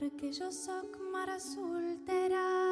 perquè jo sóc mare soltera.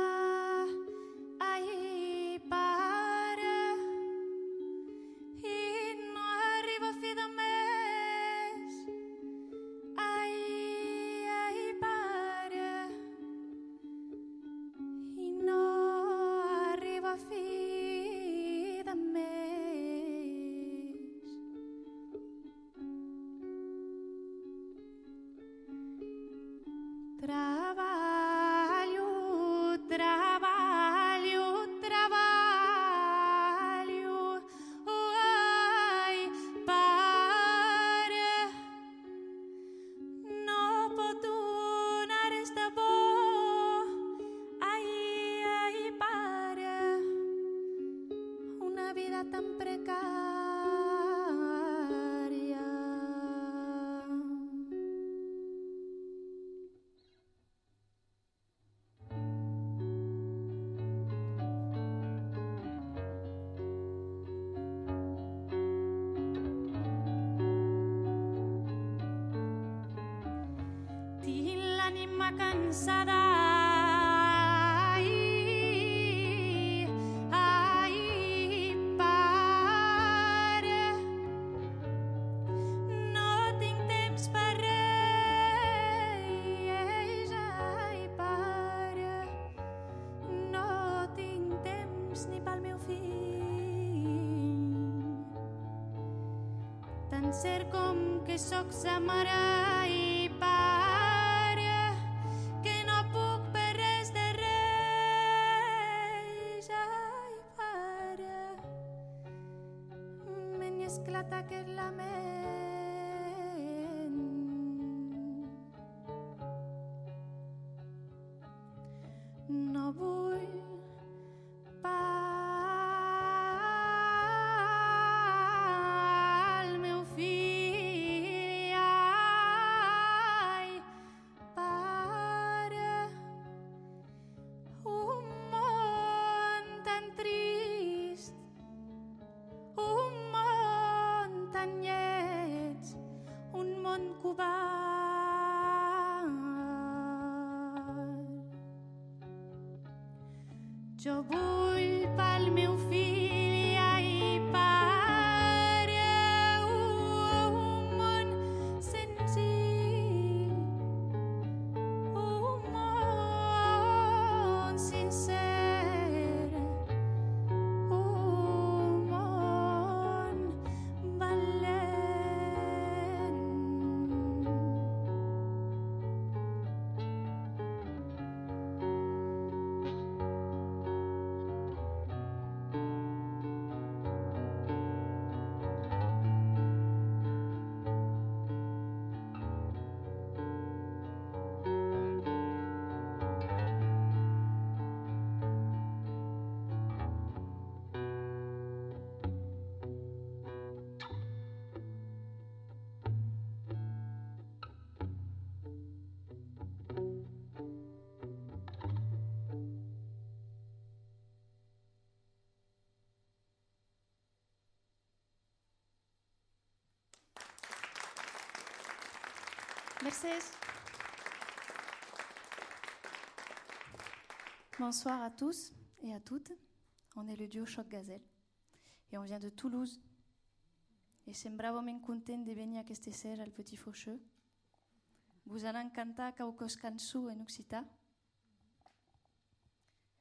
Cert com que sóc sa mare i pare, que no puc per res de res. Ai, pare, me n'hi esclata aquest lament. 就不 Merci. Bonsoir à tous et à toutes. On est le duo Choc Gazelle et on vient de Toulouse. Et sembràvem content de venir aquest ser al Petit Faucheux. Vous allez cantar Caucos Cansu en Occità.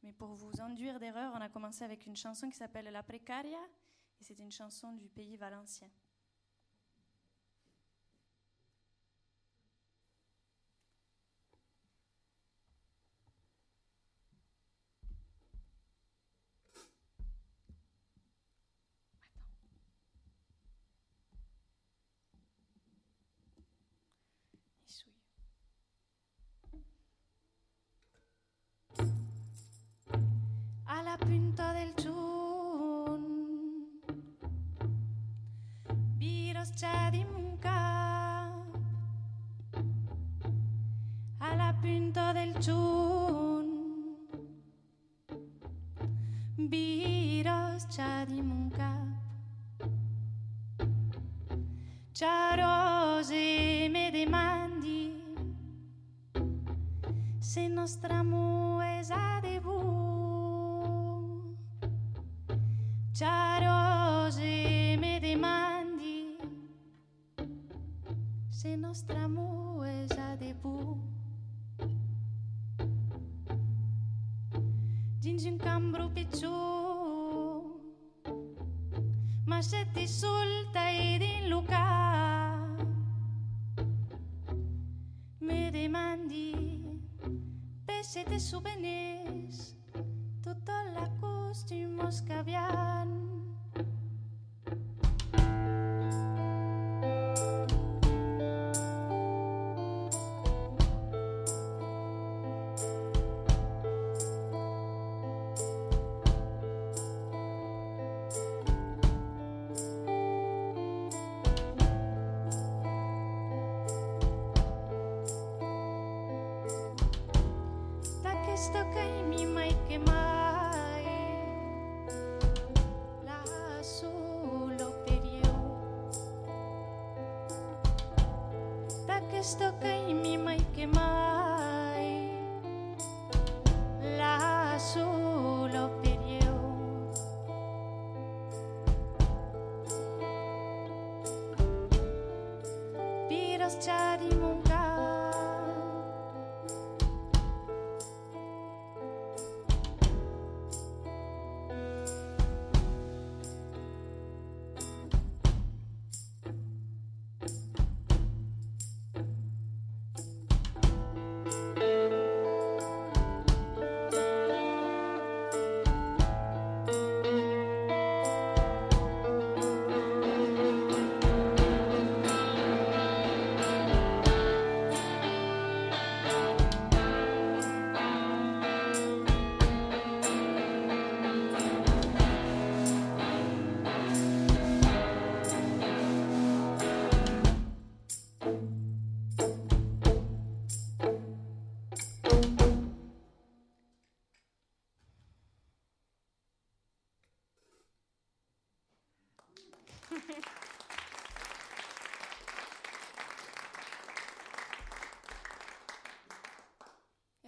Mais pour vous enduire d'erreur, on a commencé avec une chanson qui s'appelle La Précaria et c'est une chanson du pays valencien. titxadi un cap a la pinta del xun Viros txadi un cap Charosi me demandi. Se nostra mu esade stuck in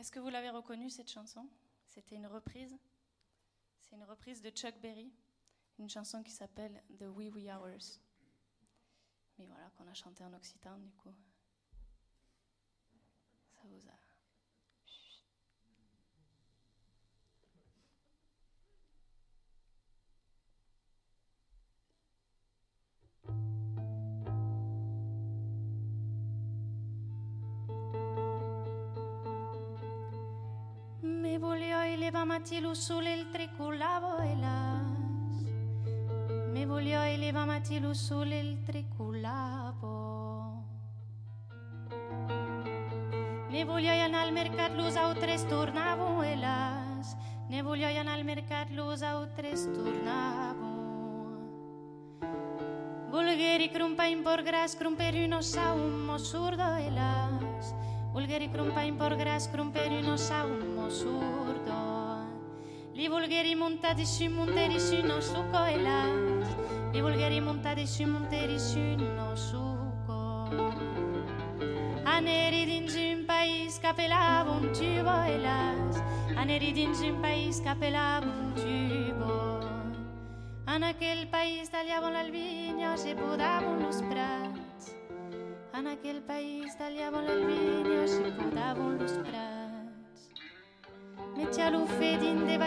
Est-ce que vous l'avez reconnue cette chanson? C'était une reprise. C'est une reprise de Chuck Berry, une chanson qui s'appelle The Wee Wee Hours. Mais voilà, qu'on a chanté en occitan du coup. Il triculavo e las. Me voglio e leva mattilusull'il triculavo ne voglio e al mercat lusa o tres tornavo e las. Ne voglio e al mercat lusa o tres tornavo Bulgari crumpa in borgras crumperino sa un mosurdo e las. Bulgari crumpa in borgras crumperino sa un mosurdo li volgheri montati sui monteri su no su coelas Li volgheri montati sui monteri su no su Aneri dingi un pais capelavo ci voelas Aneri dingi un paese capelavo ci voelas An aquel país tallaven les vinyes i podaven els prats. En aquell país tallaven les vinyes i podaven els prats. Metti Mettez des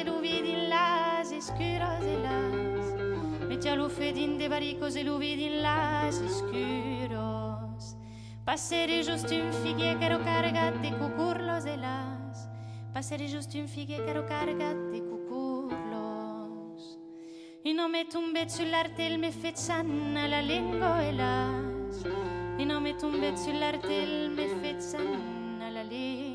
et las escuras las. Mettez des et las escuros. Passerei giusto in fighe che ero cargate cucurlos e las. Passerei giusto in fighe che ero cargate cucurlos. E non metto un bet sull'artel me fezzanna la lingua e las. E non metto un bet sull'artel me fezzanna la lingua.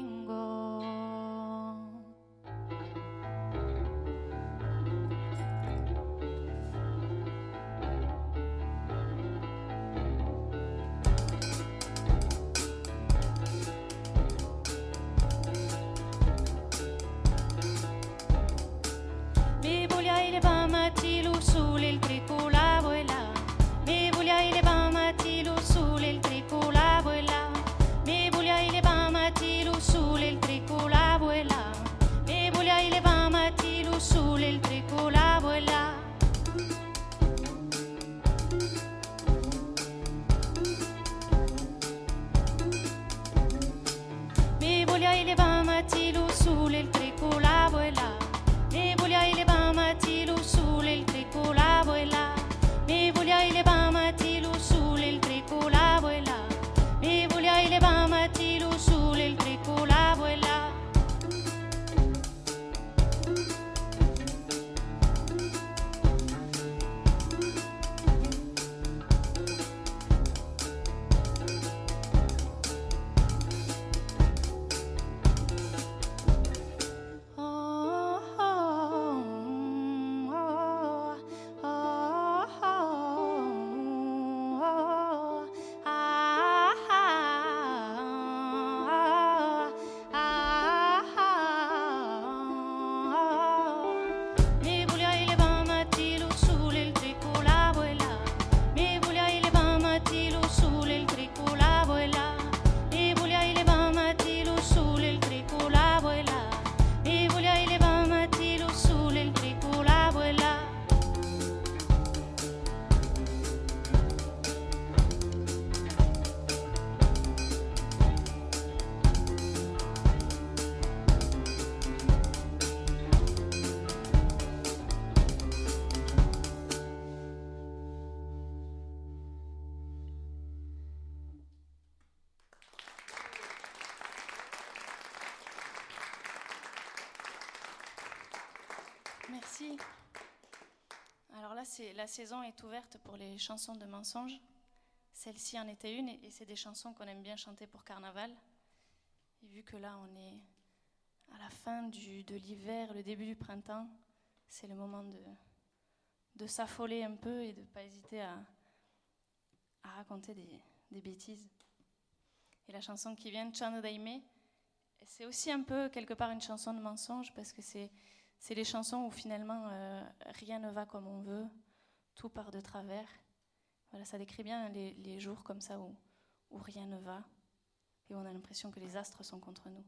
Saison est ouverte pour les chansons de mensonges. Celle-ci en était une, et c'est des chansons qu'on aime bien chanter pour carnaval. Et vu que là, on est à la fin de l'hiver, le début du printemps, c'est le moment de, s'affoler un peu et de ne pas hésiter à, raconter des, bêtises. Et la chanson qui vient, Chano Daime, c'est aussi un peu quelque part une chanson de mensonge parce que c'est les chansons où finalement euh, rien ne va comme on veut, tout part de travers. Ça décrit bien les, les jours comme ça où, où rien ne va et où on a l'impression que les astres sont contre nous.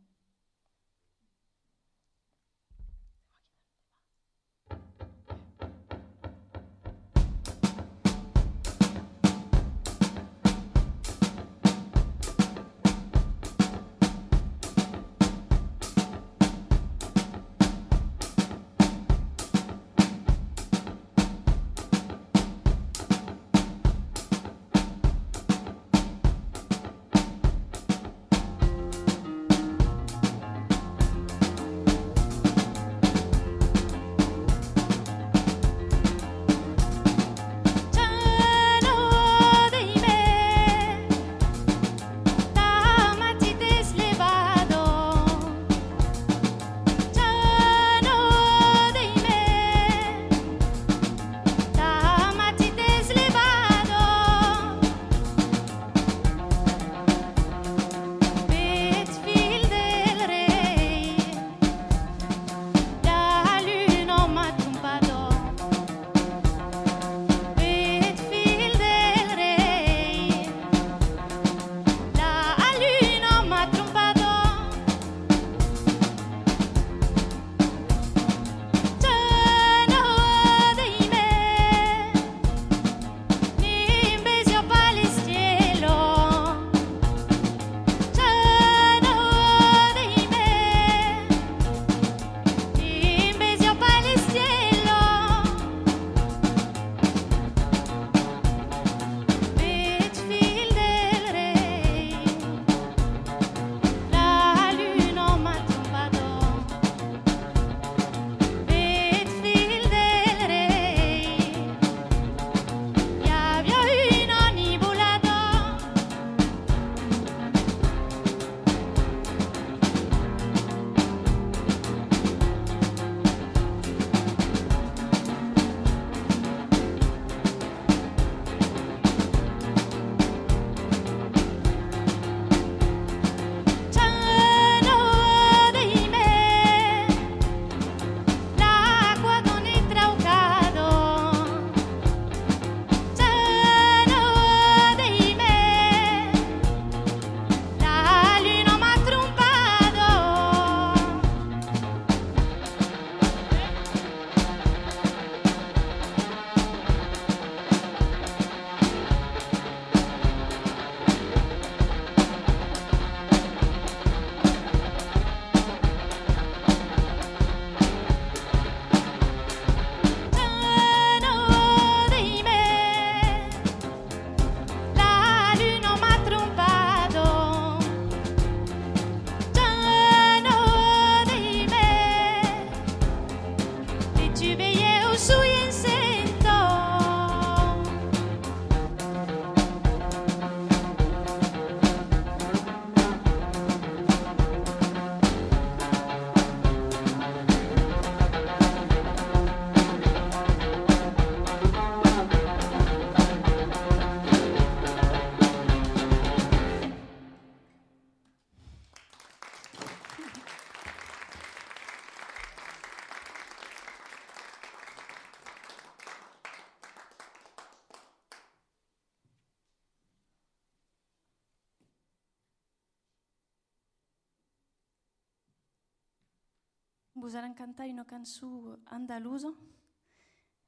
Vous allez canter une chanson andalouse.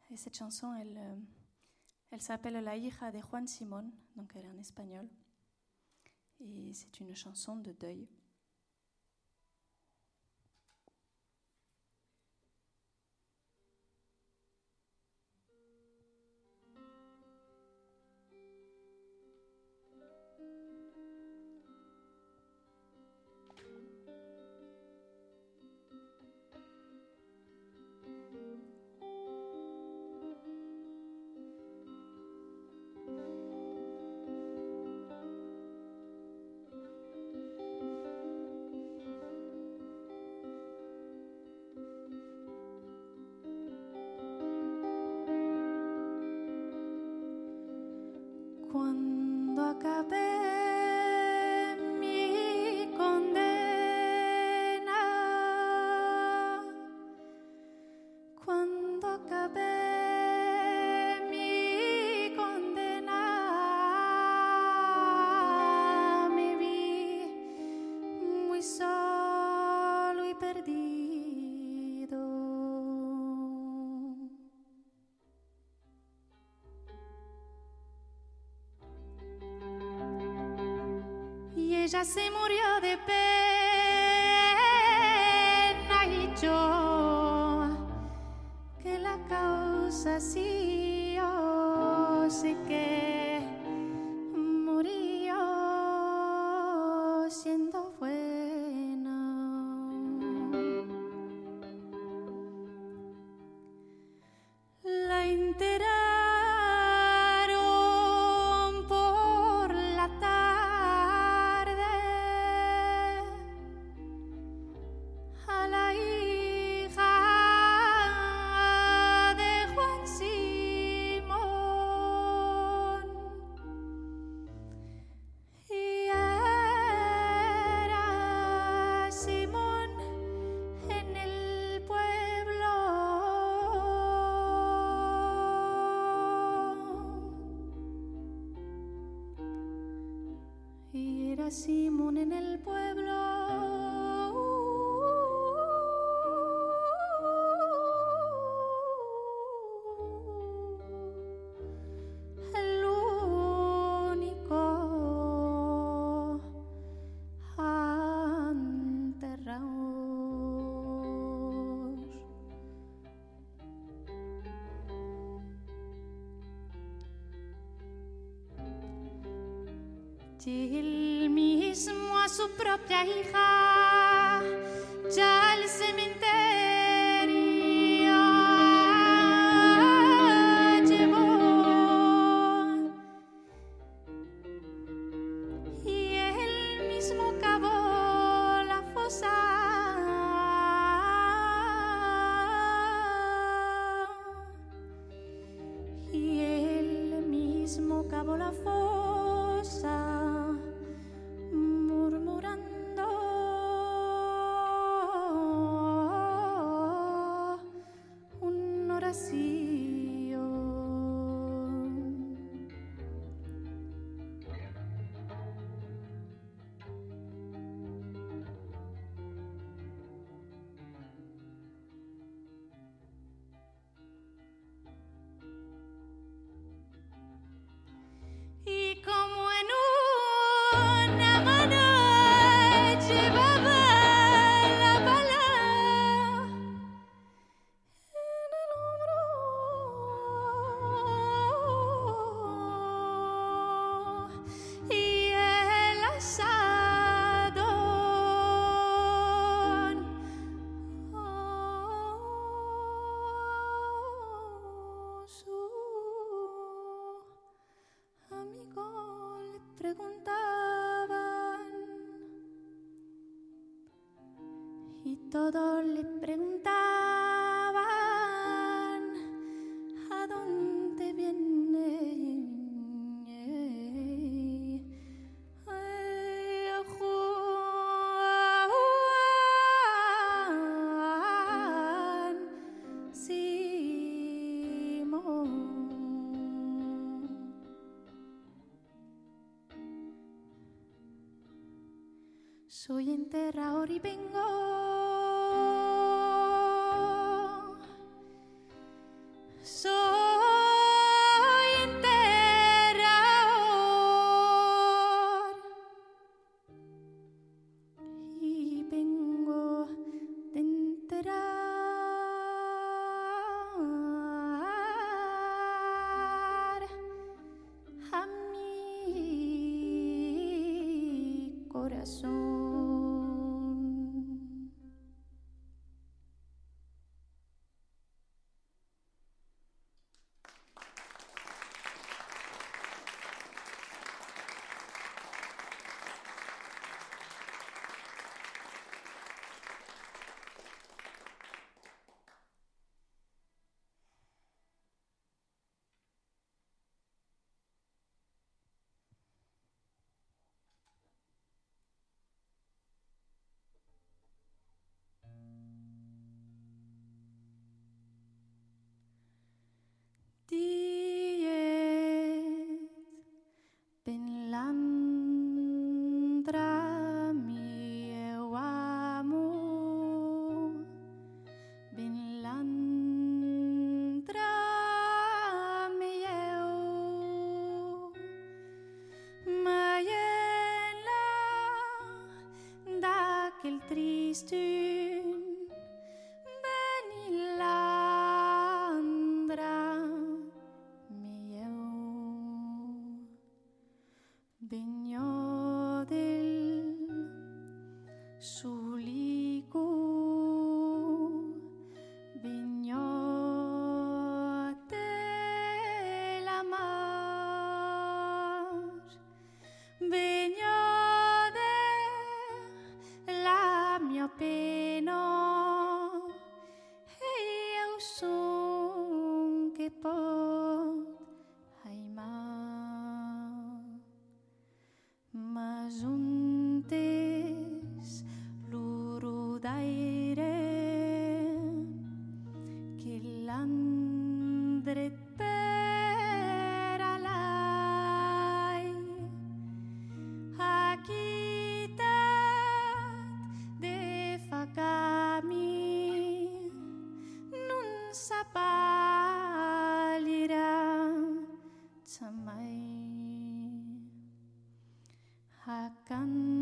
Et cette chanson, elle, euh, elle s'appelle La hija de Juan Simón, donc elle est en espagnol. Et c'est une chanson de deuil. Se murió de pena y yo que la causa sí mone nel pueblo. Y mismo a su propia hija. Ya al cementerio in terra ora vengo. 感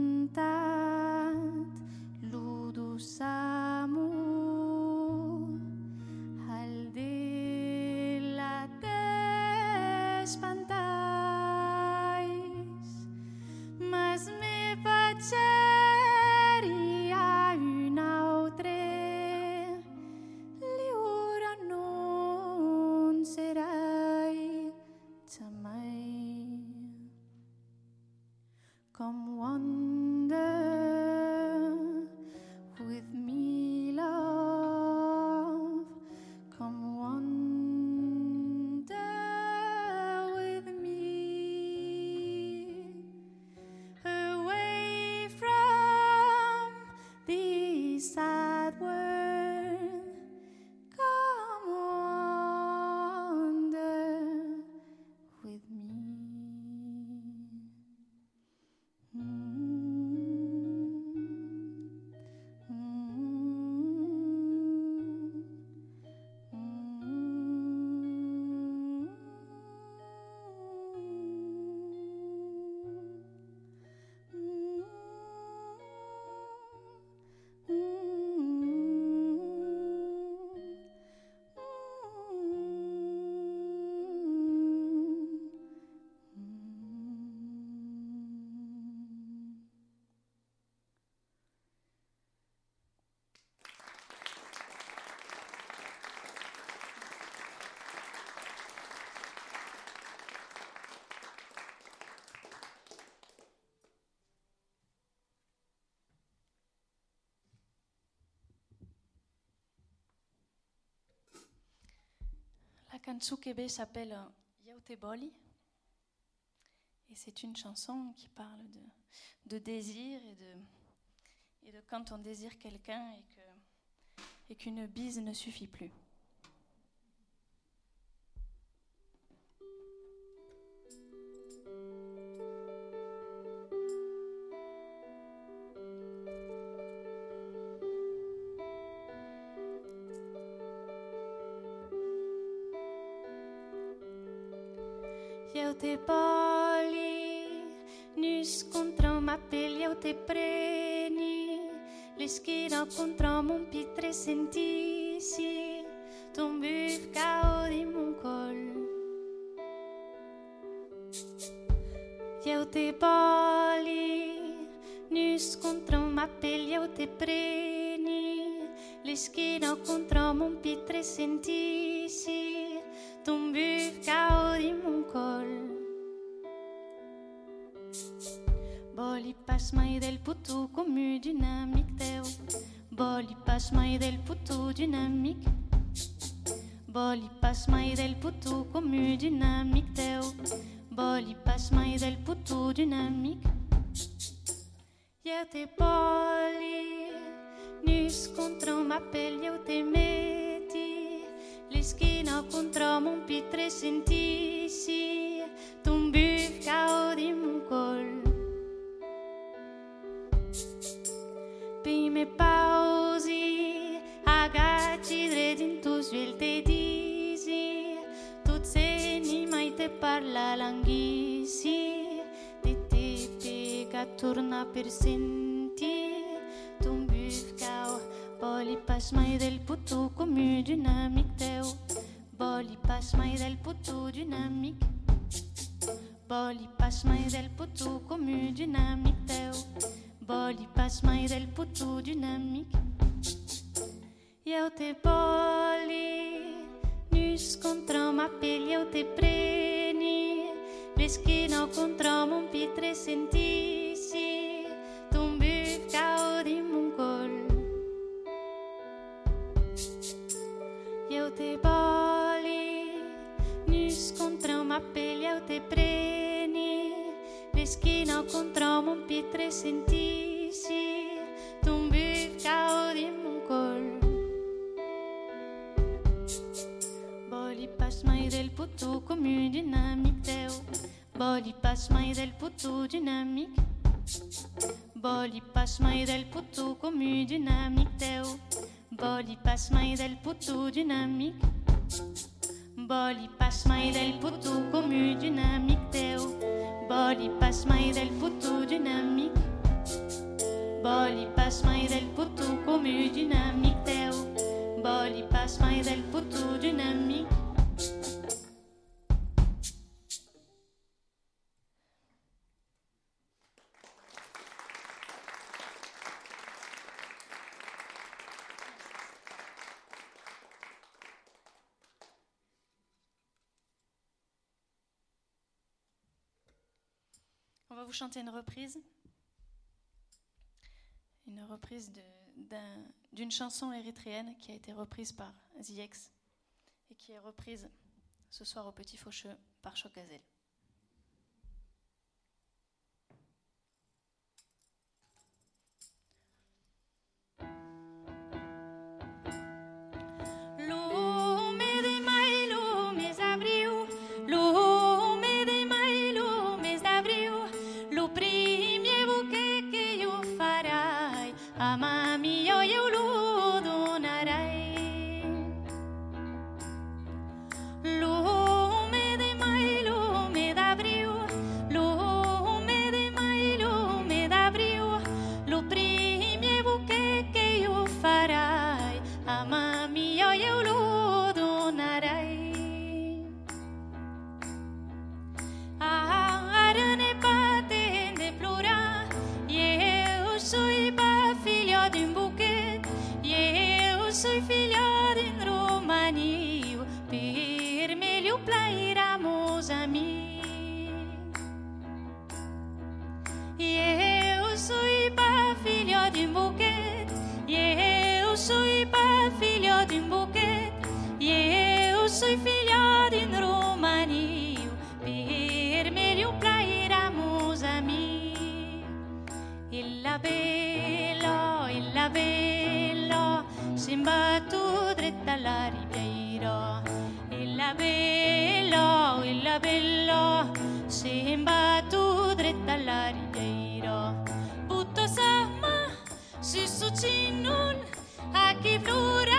Kantsukebe s'appelle Yaute Boli. Et c'est une chanson qui parle de, désir et de, quand on désire quelqu'un et que et qu'une bise ne suffit plus. Encontramos un pitre sentissi, tombé cao di mon col. Eu te poli, nus contra uma pelle, eu te preni. L'eschina contra un pitre sentissi, tombé cao dynamique Boli pas mai del putu commu dynamique teu Boli pas mai del putu dynamique Eu te boli Nus contra uma pele eu te meti L'esquina contra mon pitre sentisi Ton buf cao agacci dredintu svelte disi, tut se ni mai te parla langhisi, te te pega torna per senti, ton buf cao, boli pas mai del putu commu dynamique teu, boli pas mai del putu dynamique, boli pas mai del putu commu dynamique teu. Boli pas mai del putu dynamique Eu te nus nu scontrom appelli, eu te preni, reschino controm un pietre sentissi, tumbi buca o din un col. Eu te bolli, nu scontrom appelli, eu te preni, reschino controm un pietre sentissi, tumbi buca o mai del putu commu dynamique teu Boli pas mai del putu dynamique Boli pas mai del putu commu dynamique teu Boli pas mai del putu dynamique Boli pas mai del putu commu dynamique teu Boli pas mai del putu dynamique Boli pas mai del putu commu dynamique teu Boli pas mai del putu dynamique vous chanter une reprise. Une reprise d'une chanson érythréenne qui a été reprise par ZX et qui est reprise ce soir au Petit Faucheux par Choc bello, il bello, sembra tu dritta all'arriero. Butto sama, si sucinun, a chi flora.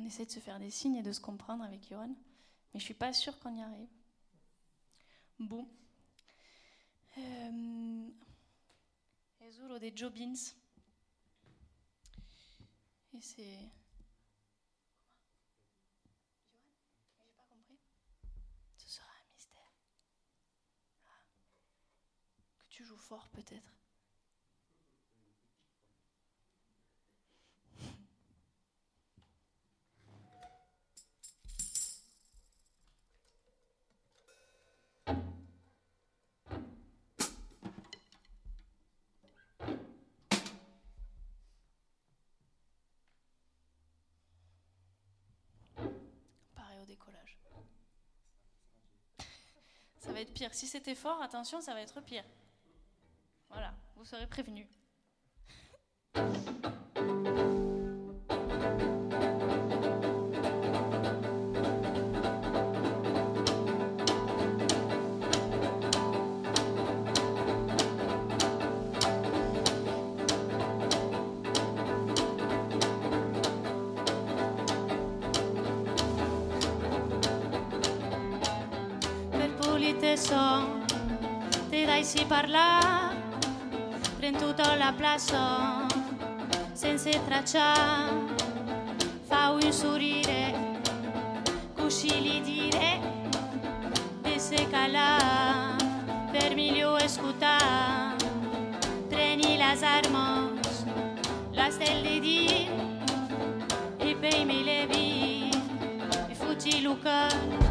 On essaie de se faire des signes et de se comprendre avec Yohan, mais je suis pas sûre qu'on y arrive. Bon. Euh, des Jobins. Et c'est. Ça sera un mystère. Ah. Que tu joues fort peut-être. Si c'était fort, attention, ça va être pire. Voilà, vous serez prévenus. Si parla, pren tutta la plaça sense tracciare, fa un sorrire, così gli dire, e se cala, per meglio ascoltare, treni las armas, las stelle di, e poi me levi, e fuggi Luca.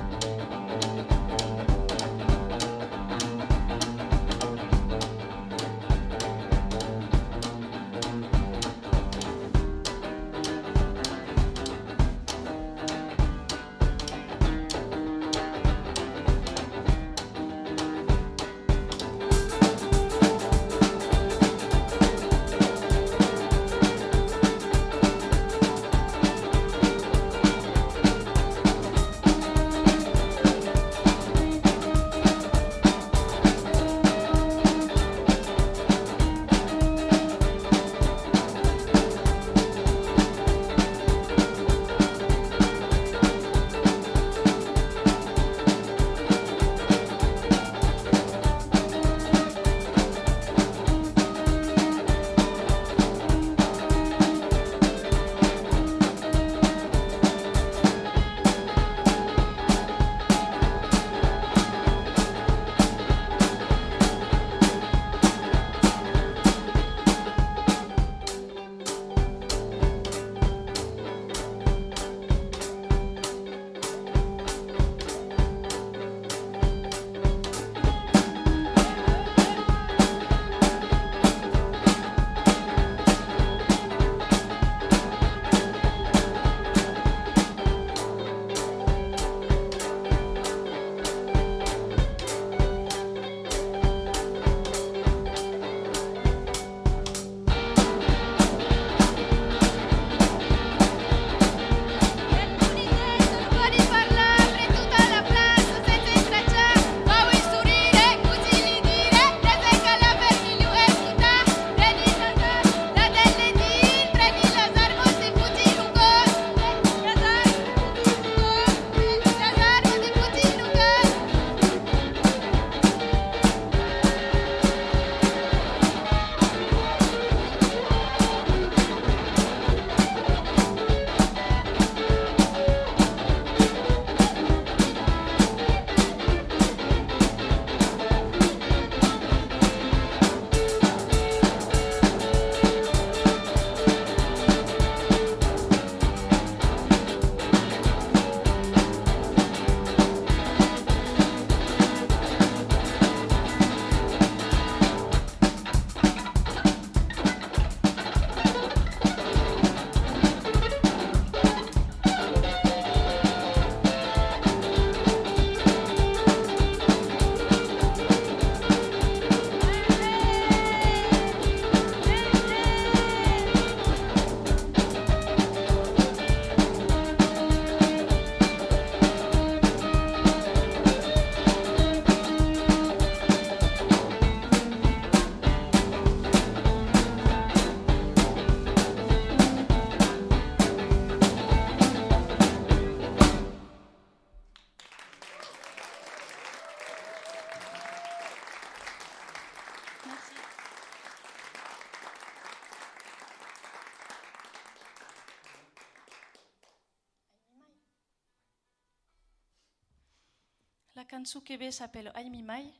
Canzone que s'appelle Aimi Mai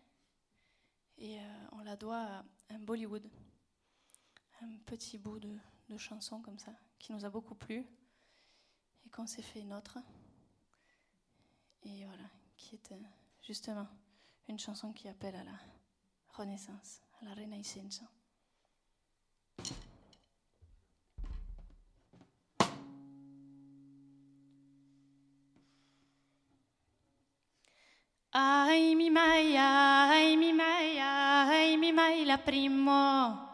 et euh, on la doit à un Bollywood, un petit bout de, chanson comme ça qui nous a beaucoup plu et qu'on s'est fait notre. Et voilà, qui est euh, justement une chanson qui appelle à la renaissance, à la renaissance. Mi mai, ai mi mai, ai mi mai la primo.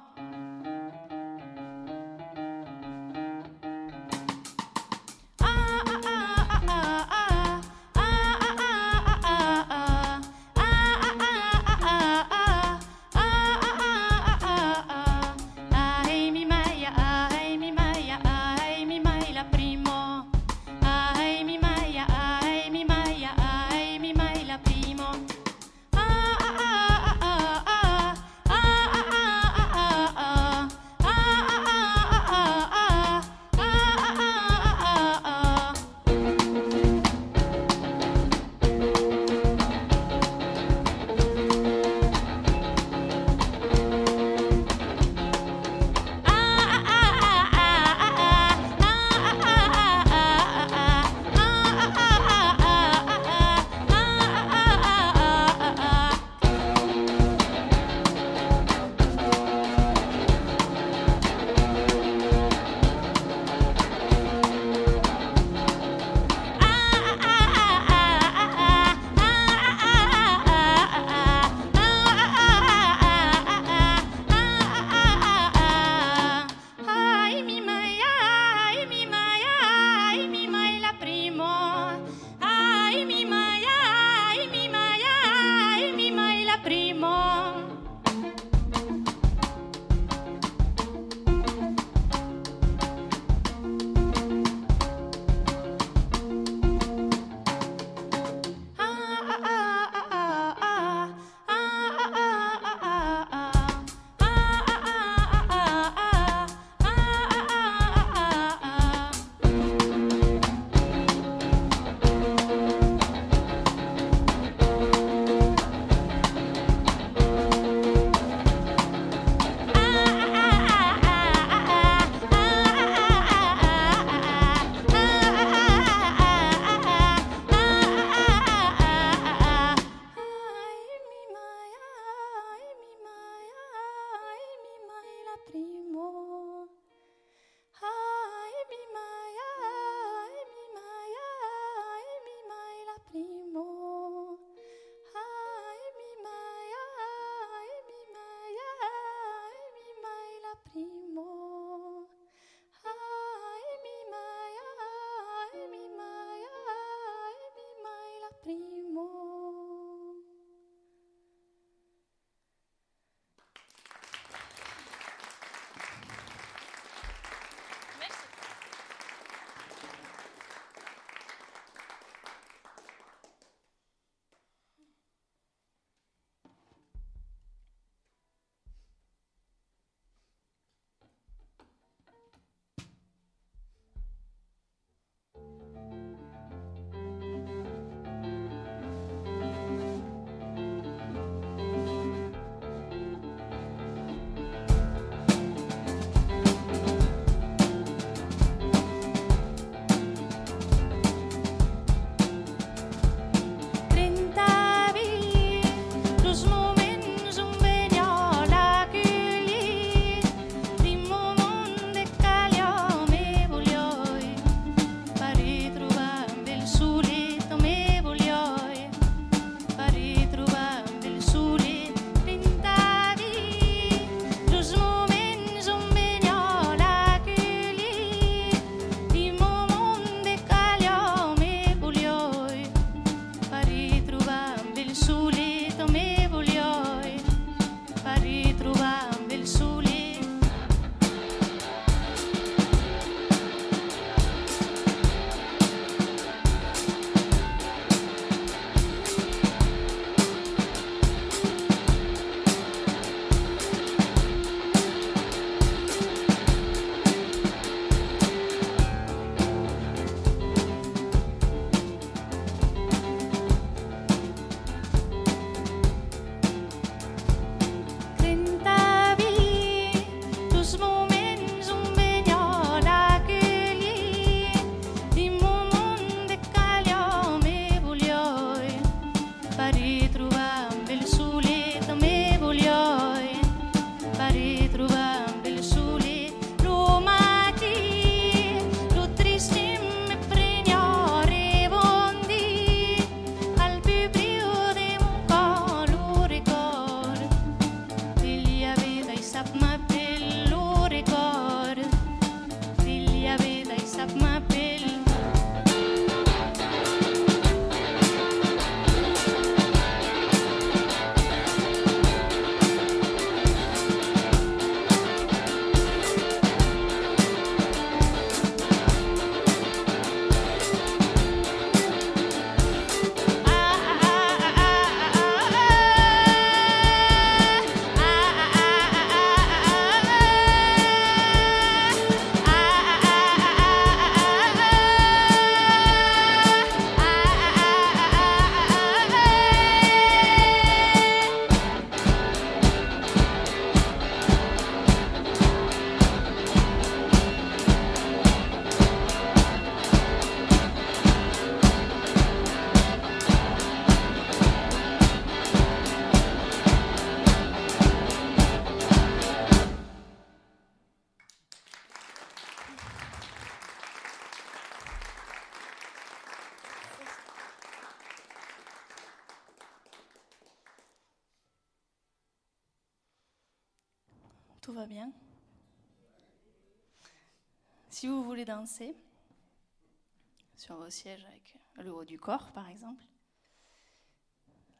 Sur vos sièges avec le haut du corps par exemple,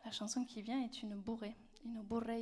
la chanson qui vient est une bourrée, une bourrée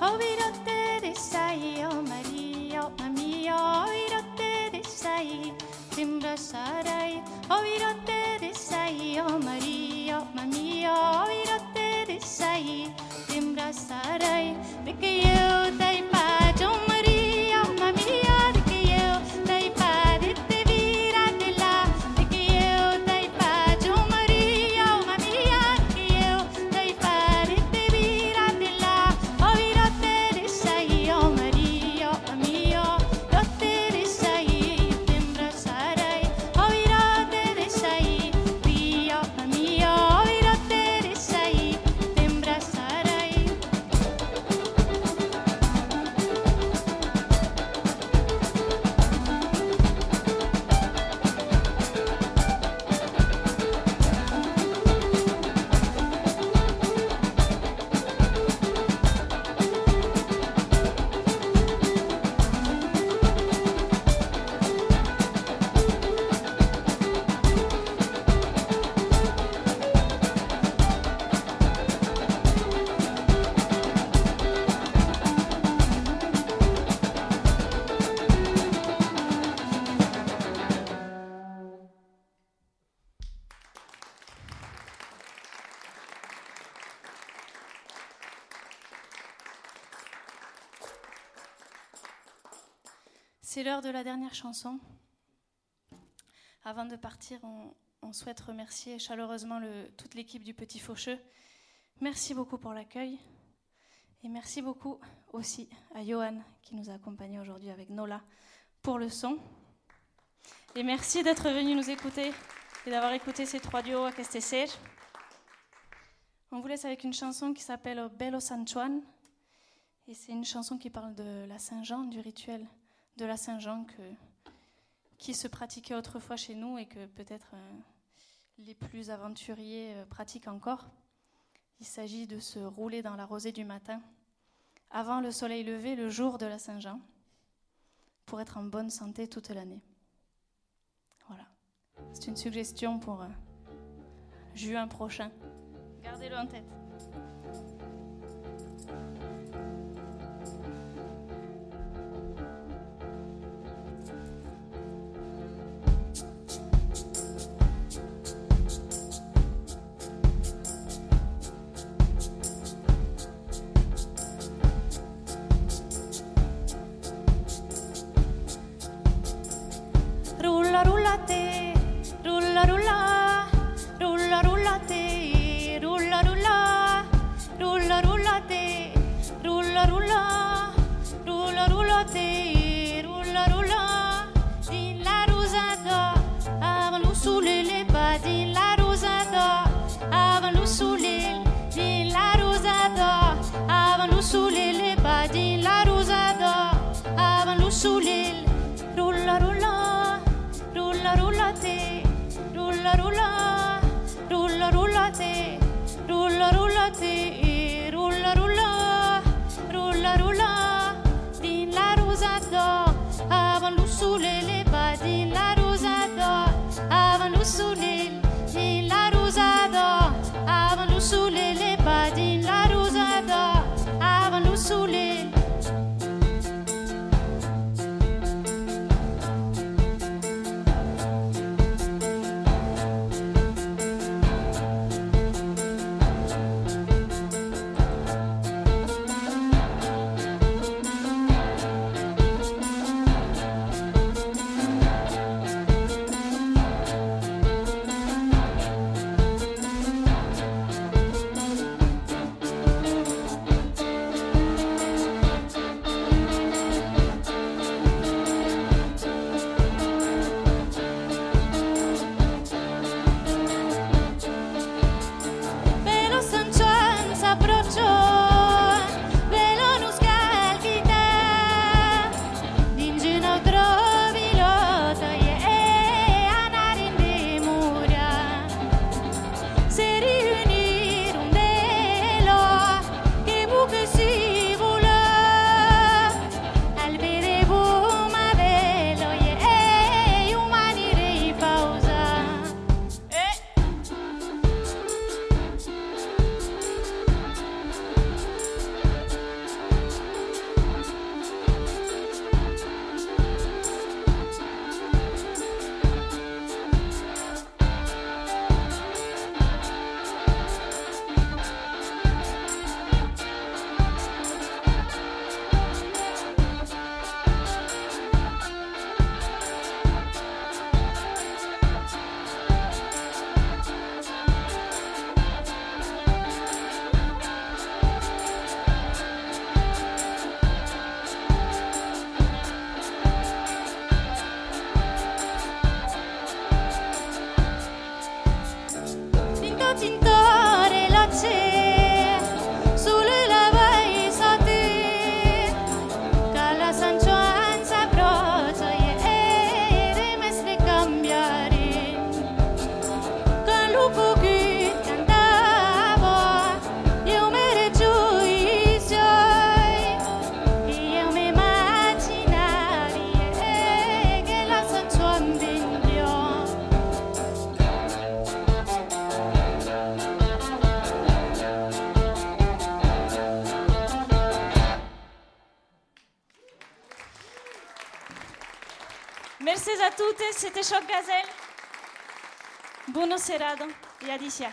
어이렇게 됐어요 마리오 마미오 어이렇게 됐어요 짐벌 살아요 어이렇 C'est l'heure de la dernière chanson. Avant de partir, on, souhaite remercier chaleureusement toute l'équipe du Petit Faucheux. Merci beaucoup pour l'accueil. Et merci beaucoup aussi à Johan qui nous a accompagnés aujourd'hui avec Nola pour le son. Et merci d'être venu nous écouter et d'avoir écouté ces trois duos à Castesser. On vous laisse avec une chanson qui s'appelle Bello San Juan. Et c'est une chanson qui parle de la Saint-Jean, du rituel de la Saint-Jean qui se pratiquait autrefois chez nous et que peut-être euh, les plus aventuriers euh, pratiquent encore. Il s'agit de se rouler dans la rosée du matin avant le soleil levé le jour de la Saint-Jean pour être en bonne santé toute l'année. Voilà. C'est une suggestion pour euh, juin prochain. Gardez-le en tête. Dorothy. serrado y Alicia.